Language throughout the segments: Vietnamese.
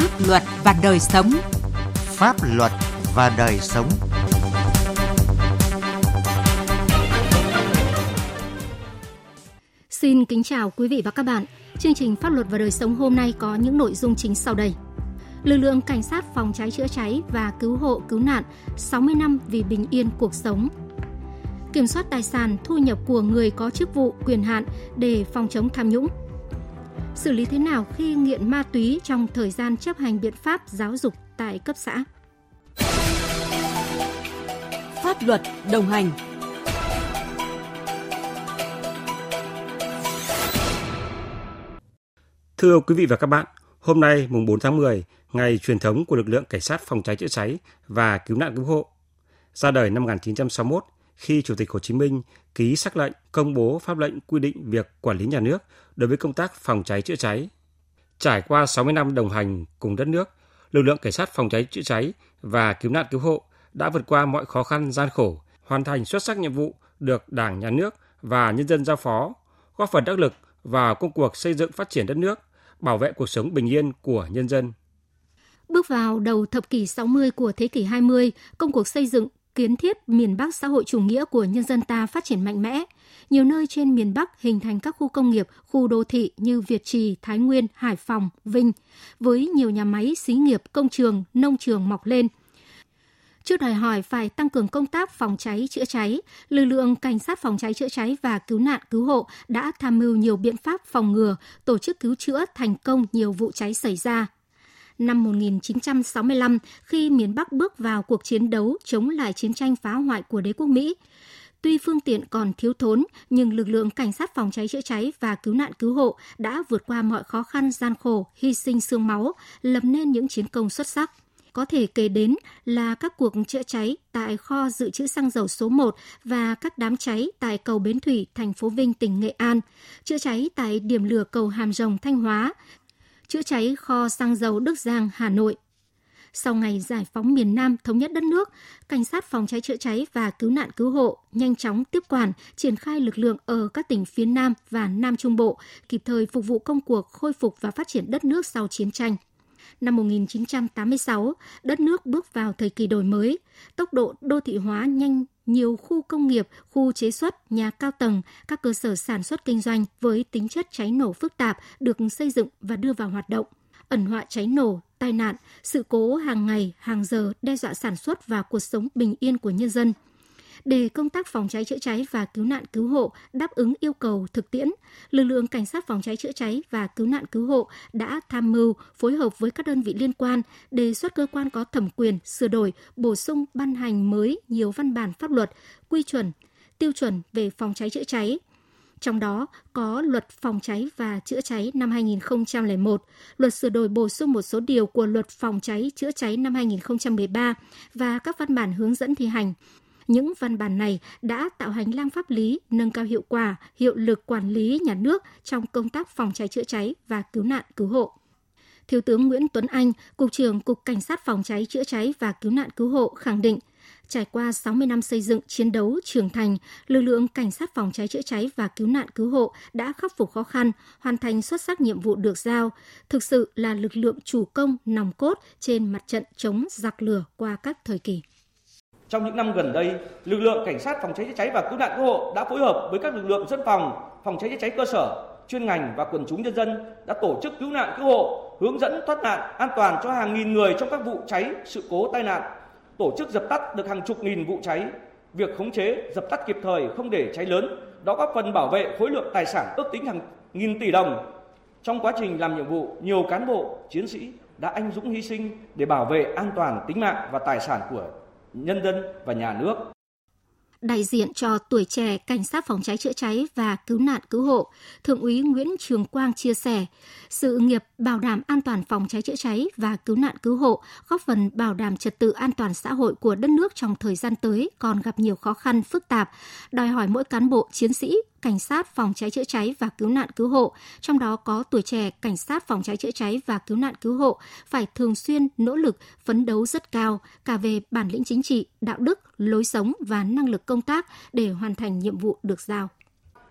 Pháp luật và đời sống. Pháp luật và đời sống. Xin kính chào quý vị và các bạn. Chương trình Pháp luật và đời sống hôm nay có những nội dung chính sau đây. Lực lượng cảnh sát phòng cháy chữa cháy và cứu hộ cứu nạn 60 năm vì bình yên cuộc sống. Kiểm soát tài sản thu nhập của người có chức vụ quyền hạn để phòng chống tham nhũng. Xử lý thế nào khi nghiện ma túy trong thời gian chấp hành biện pháp giáo dục tại cấp xã? Pháp luật đồng hành Thưa quý vị và các bạn, hôm nay mùng 4 tháng 10, ngày truyền thống của lực lượng cảnh sát phòng cháy chữa cháy và cứu nạn cứu hộ. Ra đời năm 1961 khi Chủ tịch Hồ Chí Minh ký sắc lệnh công bố pháp lệnh quy định việc quản lý nhà nước đối với công tác phòng cháy chữa cháy. Trải qua 60 năm đồng hành cùng đất nước, lực lượng cảnh sát phòng cháy chữa cháy và cứu nạn cứu hộ đã vượt qua mọi khó khăn gian khổ, hoàn thành xuất sắc nhiệm vụ được Đảng, Nhà nước và nhân dân giao phó, góp phần đắc lực vào công cuộc xây dựng phát triển đất nước, bảo vệ cuộc sống bình yên của nhân dân. Bước vào đầu thập kỷ 60 của thế kỷ 20, công cuộc xây dựng, kiến thiết miền Bắc xã hội chủ nghĩa của nhân dân ta phát triển mạnh mẽ. Nhiều nơi trên miền Bắc hình thành các khu công nghiệp, khu đô thị như Việt Trì, Thái Nguyên, Hải Phòng, Vinh, với nhiều nhà máy, xí nghiệp, công trường, nông trường mọc lên. Trước đòi hỏi phải tăng cường công tác phòng cháy chữa cháy, lực lượng cảnh sát phòng cháy chữa cháy và cứu nạn cứu hộ đã tham mưu nhiều biện pháp phòng ngừa, tổ chức cứu chữa thành công nhiều vụ cháy xảy ra, năm 1965 khi miền Bắc bước vào cuộc chiến đấu chống lại chiến tranh phá hoại của đế quốc Mỹ. Tuy phương tiện còn thiếu thốn, nhưng lực lượng cảnh sát phòng cháy chữa cháy và cứu nạn cứu hộ đã vượt qua mọi khó khăn gian khổ, hy sinh xương máu, lập nên những chiến công xuất sắc. Có thể kể đến là các cuộc chữa cháy tại kho dự trữ xăng dầu số 1 và các đám cháy tại cầu Bến Thủy, thành phố Vinh, tỉnh Nghệ An, chữa cháy tại điểm lửa cầu Hàm Rồng, Thanh Hóa, chữa cháy kho xăng dầu Đức Giang, Hà Nội. Sau ngày giải phóng miền Nam thống nhất đất nước, cảnh sát phòng cháy chữa cháy và cứu nạn cứu hộ nhanh chóng tiếp quản, triển khai lực lượng ở các tỉnh phía Nam và Nam Trung Bộ, kịp thời phục vụ công cuộc khôi phục và phát triển đất nước sau chiến tranh. Năm 1986, đất nước bước vào thời kỳ đổi mới, tốc độ đô thị hóa nhanh nhiều khu công nghiệp, khu chế xuất, nhà cao tầng, các cơ sở sản xuất kinh doanh với tính chất cháy nổ phức tạp được xây dựng và đưa vào hoạt động. Ẩn họa cháy nổ, tai nạn, sự cố hàng ngày, hàng giờ đe dọa sản xuất và cuộc sống bình yên của nhân dân – để công tác phòng cháy chữa cháy và cứu nạn cứu hộ đáp ứng yêu cầu thực tiễn, lực lượng cảnh sát phòng cháy chữa cháy và cứu nạn cứu hộ đã tham mưu phối hợp với các đơn vị liên quan đề xuất cơ quan có thẩm quyền sửa đổi, bổ sung ban hành mới nhiều văn bản pháp luật, quy chuẩn, tiêu chuẩn về phòng cháy chữa cháy, trong đó có Luật Phòng cháy và Chữa cháy năm 2001, Luật sửa đổi bổ sung một số điều của Luật Phòng cháy Chữa cháy năm 2013 và các văn bản hướng dẫn thi hành. Những văn bản này đã tạo hành lang pháp lý, nâng cao hiệu quả, hiệu lực quản lý nhà nước trong công tác phòng cháy chữa cháy và cứu nạn cứu hộ. Thiếu tướng Nguyễn Tuấn Anh, Cục trưởng Cục Cảnh sát phòng cháy chữa cháy và cứu nạn cứu hộ khẳng định, trải qua 60 năm xây dựng, chiến đấu, trưởng thành, lực lượng cảnh sát phòng cháy chữa cháy và cứu nạn cứu hộ đã khắc phục khó khăn, hoàn thành xuất sắc nhiệm vụ được giao, thực sự là lực lượng chủ công nòng cốt trên mặt trận chống giặc lửa qua các thời kỳ. Trong những năm gần đây, lực lượng cảnh sát phòng cháy chữa cháy và cứu nạn cứu hộ đã phối hợp với các lực lượng dân phòng, phòng cháy chữa cháy cơ sở, chuyên ngành và quần chúng nhân dân đã tổ chức cứu nạn cứu hộ, hướng dẫn thoát nạn an toàn cho hàng nghìn người trong các vụ cháy, sự cố tai nạn, tổ chức dập tắt được hàng chục nghìn vụ cháy. Việc khống chế, dập tắt kịp thời không để cháy lớn, đó góp phần bảo vệ khối lượng tài sản ước tính hàng nghìn tỷ đồng. Trong quá trình làm nhiệm vụ, nhiều cán bộ, chiến sĩ đã anh dũng hy sinh để bảo vệ an toàn tính mạng và tài sản của nhân dân và nhà nước. Đại diện cho tuổi trẻ cảnh sát phòng cháy chữa cháy và cứu nạn cứu hộ, Thượng úy Nguyễn Trường Quang chia sẻ, sự nghiệp bảo đảm an toàn phòng cháy chữa cháy và cứu nạn cứu hộ góp phần bảo đảm trật tự an toàn xã hội của đất nước trong thời gian tới còn gặp nhiều khó khăn phức tạp, đòi hỏi mỗi cán bộ chiến sĩ cảnh sát phòng cháy chữa cháy và cứu nạn cứu hộ, trong đó có tuổi trẻ cảnh sát phòng cháy chữa cháy và cứu nạn cứu hộ phải thường xuyên nỗ lực phấn đấu rất cao cả về bản lĩnh chính trị, đạo đức, lối sống và năng lực công tác để hoàn thành nhiệm vụ được giao.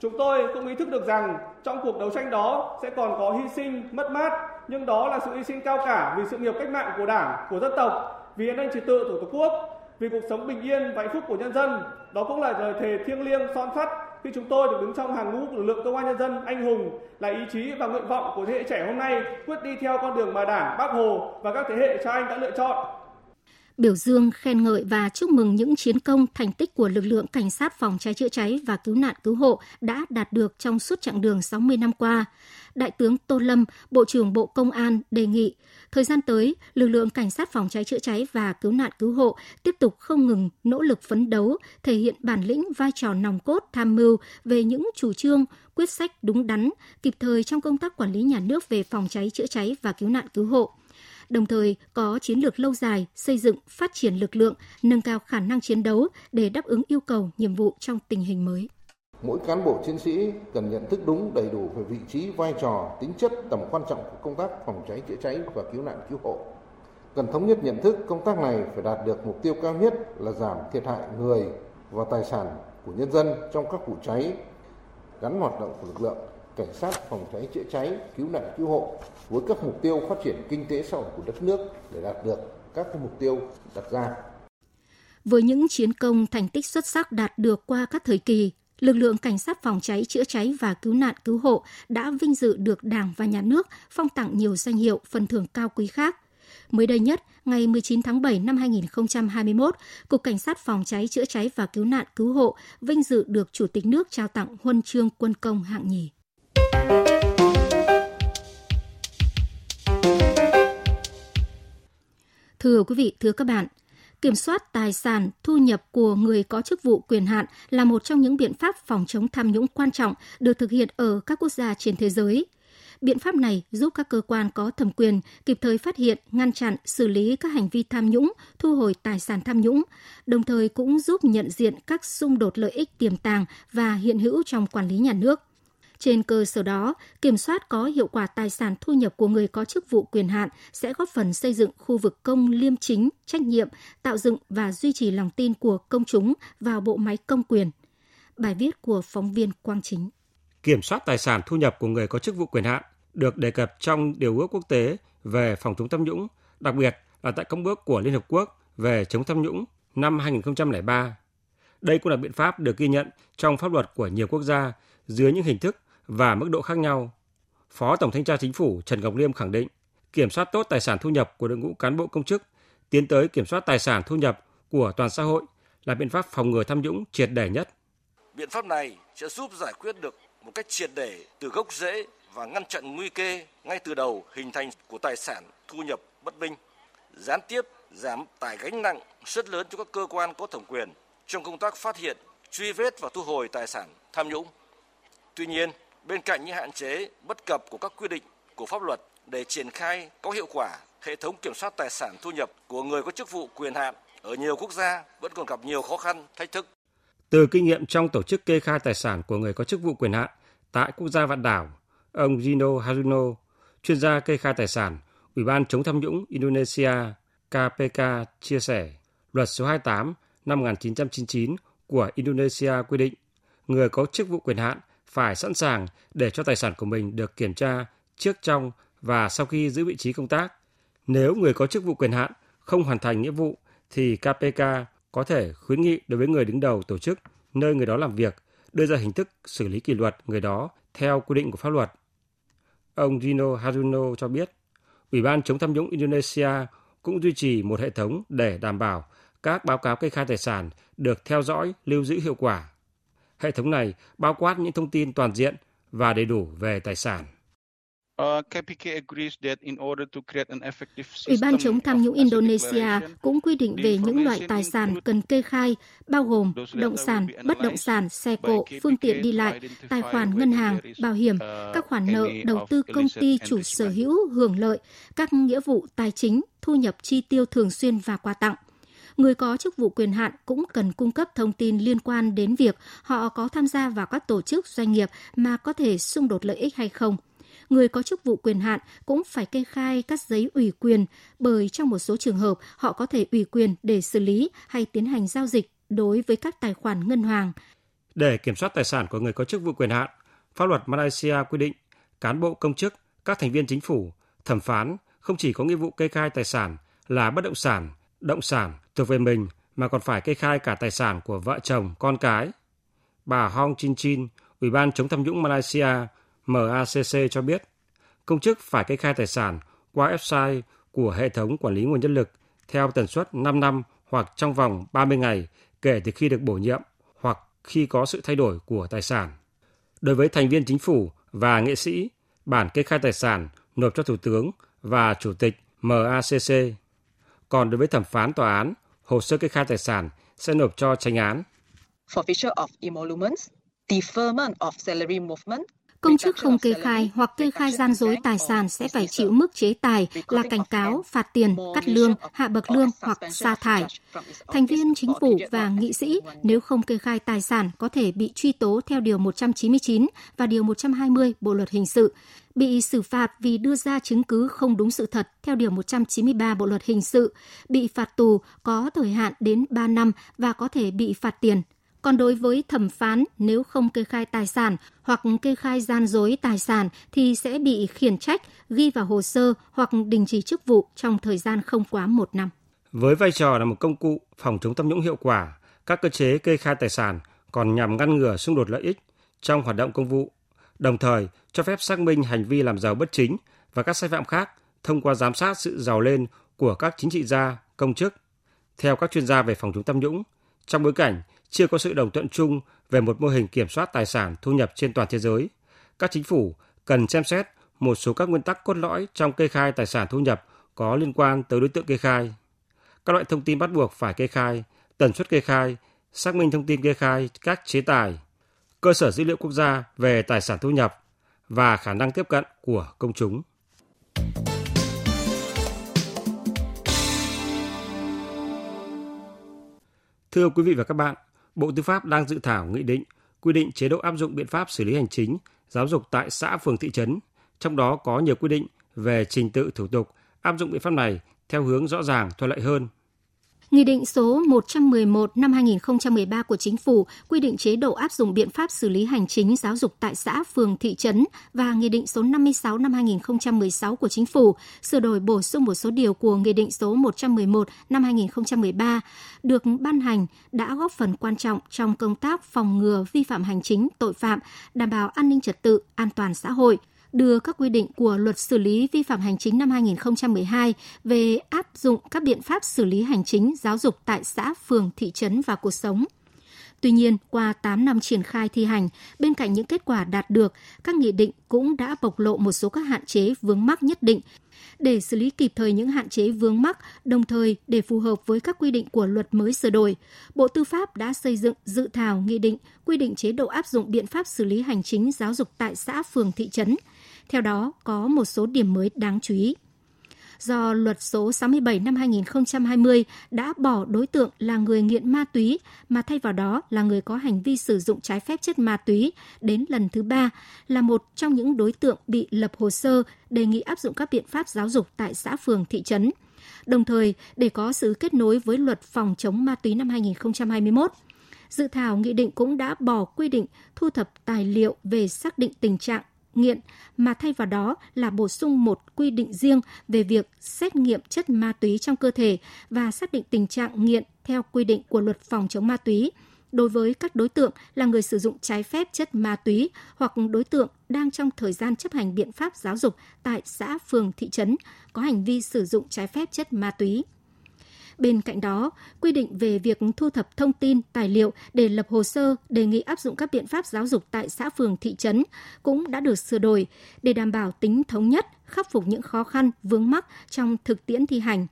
Chúng tôi cũng ý thức được rằng trong cuộc đấu tranh đó sẽ còn có hy sinh, mất mát, nhưng đó là sự hy sinh cao cả vì sự nghiệp cách mạng của Đảng, của dân tộc, vì an ninh trật tự của Tổ quốc, vì cuộc sống bình yên và hạnh phúc của nhân dân. Đó cũng là lời thề thiêng liêng son sắt khi chúng tôi được đứng trong hàng ngũ của lực lượng công an nhân dân anh hùng là ý chí và nguyện vọng của thế hệ trẻ hôm nay quyết đi theo con đường mà Đảng, Bác Hồ và các thế hệ cha anh đã lựa chọn biểu dương, khen ngợi và chúc mừng những chiến công, thành tích của lực lượng cảnh sát phòng cháy chữa cháy và cứu nạn cứu hộ đã đạt được trong suốt chặng đường 60 năm qua. Đại tướng Tô Lâm, Bộ trưởng Bộ Công an đề nghị thời gian tới, lực lượng cảnh sát phòng cháy chữa cháy và cứu nạn cứu hộ tiếp tục không ngừng nỗ lực phấn đấu, thể hiện bản lĩnh vai trò nòng cốt tham mưu về những chủ trương, quyết sách đúng đắn, kịp thời trong công tác quản lý nhà nước về phòng cháy chữa cháy và cứu nạn cứu hộ đồng thời có chiến lược lâu dài xây dựng, phát triển lực lượng, nâng cao khả năng chiến đấu để đáp ứng yêu cầu, nhiệm vụ trong tình hình mới. Mỗi cán bộ chiến sĩ cần nhận thức đúng đầy đủ về vị trí, vai trò, tính chất, tầm quan trọng của công tác phòng cháy chữa cháy và cứu nạn cứu hộ. Cần thống nhất nhận thức công tác này phải đạt được mục tiêu cao nhất là giảm thiệt hại người và tài sản của nhân dân trong các vụ cháy, gắn hoạt động của lực lượng cảnh sát phòng cháy chữa cháy, cứu nạn cứu hộ với các mục tiêu phát triển kinh tế xã hội của đất nước để đạt được các mục tiêu đặt ra. Với những chiến công thành tích xuất sắc đạt được qua các thời kỳ, lực lượng cảnh sát phòng cháy chữa cháy và cứu nạn cứu hộ đã vinh dự được Đảng và Nhà nước phong tặng nhiều danh hiệu phần thưởng cao quý khác. Mới đây nhất, ngày 19 tháng 7 năm 2021, Cục Cảnh sát phòng cháy chữa cháy và cứu nạn cứu hộ vinh dự được Chủ tịch nước trao tặng huân chương quân công hạng nhì. Thưa quý vị, thưa các bạn, kiểm soát tài sản, thu nhập của người có chức vụ quyền hạn là một trong những biện pháp phòng chống tham nhũng quan trọng được thực hiện ở các quốc gia trên thế giới. Biện pháp này giúp các cơ quan có thẩm quyền kịp thời phát hiện, ngăn chặn, xử lý các hành vi tham nhũng, thu hồi tài sản tham nhũng, đồng thời cũng giúp nhận diện các xung đột lợi ích tiềm tàng và hiện hữu trong quản lý nhà nước. Trên cơ sở đó, kiểm soát có hiệu quả tài sản thu nhập của người có chức vụ quyền hạn sẽ góp phần xây dựng khu vực công liêm chính, trách nhiệm, tạo dựng và duy trì lòng tin của công chúng vào bộ máy công quyền. Bài viết của phóng viên Quang Chính. Kiểm soát tài sản thu nhập của người có chức vụ quyền hạn được đề cập trong điều ước quốc tế về phòng chống tham nhũng, đặc biệt là tại công ước của Liên Hợp Quốc về chống tham nhũng năm 2003. Đây cũng là biện pháp được ghi nhận trong pháp luật của nhiều quốc gia dưới những hình thức và mức độ khác nhau. Phó Tổng Thanh tra Chính phủ Trần Ngọc Liêm khẳng định, kiểm soát tốt tài sản thu nhập của đội ngũ cán bộ công chức, tiến tới kiểm soát tài sản thu nhập của toàn xã hội là biện pháp phòng ngừa tham nhũng triệt để nhất. Biện pháp này sẽ giúp giải quyết được một cách triệt để từ gốc rễ và ngăn chặn nguy cơ ngay từ đầu hình thành của tài sản thu nhập bất minh, gián tiếp giảm tải gánh nặng rất lớn cho các cơ quan có thẩm quyền trong công tác phát hiện, truy vết và thu hồi tài sản tham nhũng. Tuy nhiên, bên cạnh những hạn chế bất cập của các quy định của pháp luật để triển khai có hiệu quả hệ thống kiểm soát tài sản thu nhập của người có chức vụ quyền hạn ở nhiều quốc gia vẫn còn gặp nhiều khó khăn, thách thức. Từ kinh nghiệm trong tổ chức kê khai tài sản của người có chức vụ quyền hạn tại quốc gia vạn đảo, ông Gino Haruno, chuyên gia kê khai tài sản, Ủy ban chống tham nhũng Indonesia KPK chia sẻ, luật số 28 năm 1999 của Indonesia quy định người có chức vụ quyền hạn phải sẵn sàng để cho tài sản của mình được kiểm tra trước trong và sau khi giữ vị trí công tác. Nếu người có chức vụ quyền hạn không hoàn thành nghĩa vụ thì KPK có thể khuyến nghị đối với người đứng đầu tổ chức nơi người đó làm việc đưa ra hình thức xử lý kỷ luật người đó theo quy định của pháp luật. Ông Gino Haruno cho biết, Ủy ban chống tham nhũng Indonesia cũng duy trì một hệ thống để đảm bảo các báo cáo kê khai tài sản được theo dõi, lưu giữ hiệu quả. Hệ thống này bao quát những thông tin toàn diện và đầy đủ về tài sản. Uh, Ủy ban chống tham nhũng Indonesia cũng quy định về những loại tài sản cần kê khai, bao gồm động sản, bất động sản, xe cộ, phương tiện đi lại, tài khoản ngân hàng, bảo hiểm, uh, các khoản nợ, đầu tư công ty chủ sở hữu, hưởng lợi, các nghĩa vụ tài chính, thu nhập chi tiêu thường xuyên và quà tặng – người có chức vụ quyền hạn cũng cần cung cấp thông tin liên quan đến việc họ có tham gia vào các tổ chức doanh nghiệp mà có thể xung đột lợi ích hay không. Người có chức vụ quyền hạn cũng phải kê khai các giấy ủy quyền bởi trong một số trường hợp họ có thể ủy quyền để xử lý hay tiến hành giao dịch đối với các tài khoản ngân hàng. Để kiểm soát tài sản của người có chức vụ quyền hạn, pháp luật Malaysia quy định cán bộ công chức, các thành viên chính phủ, thẩm phán không chỉ có nghĩa vụ kê khai tài sản là bất động sản, động sản thuộc về mình mà còn phải kê khai cả tài sản của vợ chồng, con cái. Bà Hong Chin Chin, Ủy ban chống tham nhũng Malaysia MACC cho biết, công chức phải kê khai tài sản qua website của hệ thống quản lý nguồn nhân lực theo tần suất 5 năm hoặc trong vòng 30 ngày kể từ khi được bổ nhiệm hoặc khi có sự thay đổi của tài sản. Đối với thành viên chính phủ và nghệ sĩ, bản kê khai tài sản nộp cho Thủ tướng và Chủ tịch MACC. Còn đối với thẩm phán tòa án, hồ sơ kê khai tài sản sẽ nộp cho tranh án. Forfeiture of emoluments, deferment of salary movement, Công chức không kê khai hoặc kê khai gian dối tài sản sẽ phải chịu mức chế tài là cảnh cáo, phạt tiền, cắt lương, hạ bậc lương hoặc sa thải. Thành viên chính phủ và nghị sĩ nếu không kê khai tài sản có thể bị truy tố theo Điều 199 và Điều 120 Bộ Luật Hình sự, bị xử phạt vì đưa ra chứng cứ không đúng sự thật theo Điều 193 Bộ Luật Hình sự, bị phạt tù có thời hạn đến 3 năm và có thể bị phạt tiền. Còn đối với thẩm phán, nếu không kê khai tài sản hoặc kê khai gian dối tài sản thì sẽ bị khiển trách, ghi vào hồ sơ hoặc đình chỉ chức vụ trong thời gian không quá một năm. Với vai trò là một công cụ phòng chống tham nhũng hiệu quả, các cơ chế kê khai tài sản còn nhằm ngăn ngừa xung đột lợi ích trong hoạt động công vụ, đồng thời cho phép xác minh hành vi làm giàu bất chính và các sai phạm khác thông qua giám sát sự giàu lên của các chính trị gia, công chức. Theo các chuyên gia về phòng chống tham nhũng, trong bối cảnh chưa có sự đồng thuận chung về một mô hình kiểm soát tài sản thu nhập trên toàn thế giới. Các chính phủ cần xem xét một số các nguyên tắc cốt lõi trong kê khai tài sản thu nhập có liên quan tới đối tượng kê khai. Các loại thông tin bắt buộc phải kê khai, tần suất kê khai, xác minh thông tin kê khai, các chế tài, cơ sở dữ liệu quốc gia về tài sản thu nhập và khả năng tiếp cận của công chúng. Thưa quý vị và các bạn, Bộ Tư pháp đang dự thảo nghị định quy định chế độ áp dụng biện pháp xử lý hành chính, giáo dục tại xã phường thị trấn, trong đó có nhiều quy định về trình tự thủ tục áp dụng biện pháp này theo hướng rõ ràng thuận lợi hơn. Nghị định số 111 năm 2013 của Chính phủ quy định chế độ áp dụng biện pháp xử lý hành chính giáo dục tại xã, phường, thị trấn và Nghị định số 56 năm 2016 của Chính phủ sửa đổi bổ sung một số điều của Nghị định số 111 năm 2013 được ban hành đã góp phần quan trọng trong công tác phòng ngừa vi phạm hành chính, tội phạm, đảm bảo an ninh trật tự, an toàn xã hội – đưa các quy định của luật xử lý vi phạm hành chính năm 2012 về áp dụng các biện pháp xử lý hành chính giáo dục tại xã, phường, thị trấn vào cuộc sống. Tuy nhiên, qua 8 năm triển khai thi hành, bên cạnh những kết quả đạt được, các nghị định cũng đã bộc lộ một số các hạn chế vướng mắc nhất định. Để xử lý kịp thời những hạn chế vướng mắc, đồng thời để phù hợp với các quy định của luật mới sửa đổi, Bộ Tư pháp đã xây dựng dự thảo nghị định quy định chế độ áp dụng biện pháp xử lý hành chính giáo dục tại xã, phường, thị trấn – theo đó, có một số điểm mới đáng chú ý. Do luật số 67 năm 2020 đã bỏ đối tượng là người nghiện ma túy mà thay vào đó là người có hành vi sử dụng trái phép chất ma túy đến lần thứ ba là một trong những đối tượng bị lập hồ sơ đề nghị áp dụng các biện pháp giáo dục tại xã phường thị trấn. Đồng thời, để có sự kết nối với luật phòng chống ma túy năm 2021, dự thảo nghị định cũng đã bỏ quy định thu thập tài liệu về xác định tình trạng nghiện mà thay vào đó là bổ sung một quy định riêng về việc xét nghiệm chất ma túy trong cơ thể và xác định tình trạng nghiện theo quy định của luật phòng chống ma túy đối với các đối tượng là người sử dụng trái phép chất ma túy hoặc đối tượng đang trong thời gian chấp hành biện pháp giáo dục tại xã, phường, thị trấn có hành vi sử dụng trái phép chất ma túy. Bên cạnh đó, quy định về việc thu thập thông tin, tài liệu để lập hồ sơ đề nghị áp dụng các biện pháp giáo dục tại xã phường thị trấn cũng đã được sửa đổi để đảm bảo tính thống nhất, khắc phục những khó khăn, vướng mắc trong thực tiễn thi hành.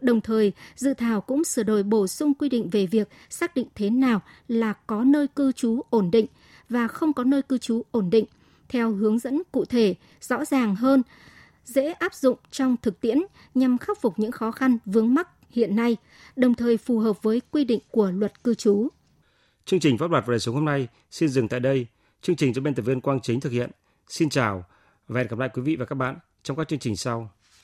Đồng thời, dự thảo cũng sửa đổi bổ sung quy định về việc xác định thế nào là có nơi cư trú ổn định và không có nơi cư trú ổn định theo hướng dẫn cụ thể, rõ ràng hơn, dễ áp dụng trong thực tiễn nhằm khắc phục những khó khăn vướng mắc hiện nay, đồng thời phù hợp với quy định của luật cư trú. Chương trình pháp luật và đời sống hôm nay xin dừng tại đây. Chương trình do biên tập viên Quang Chính thực hiện. Xin chào và hẹn gặp lại quý vị và các bạn trong các chương trình sau.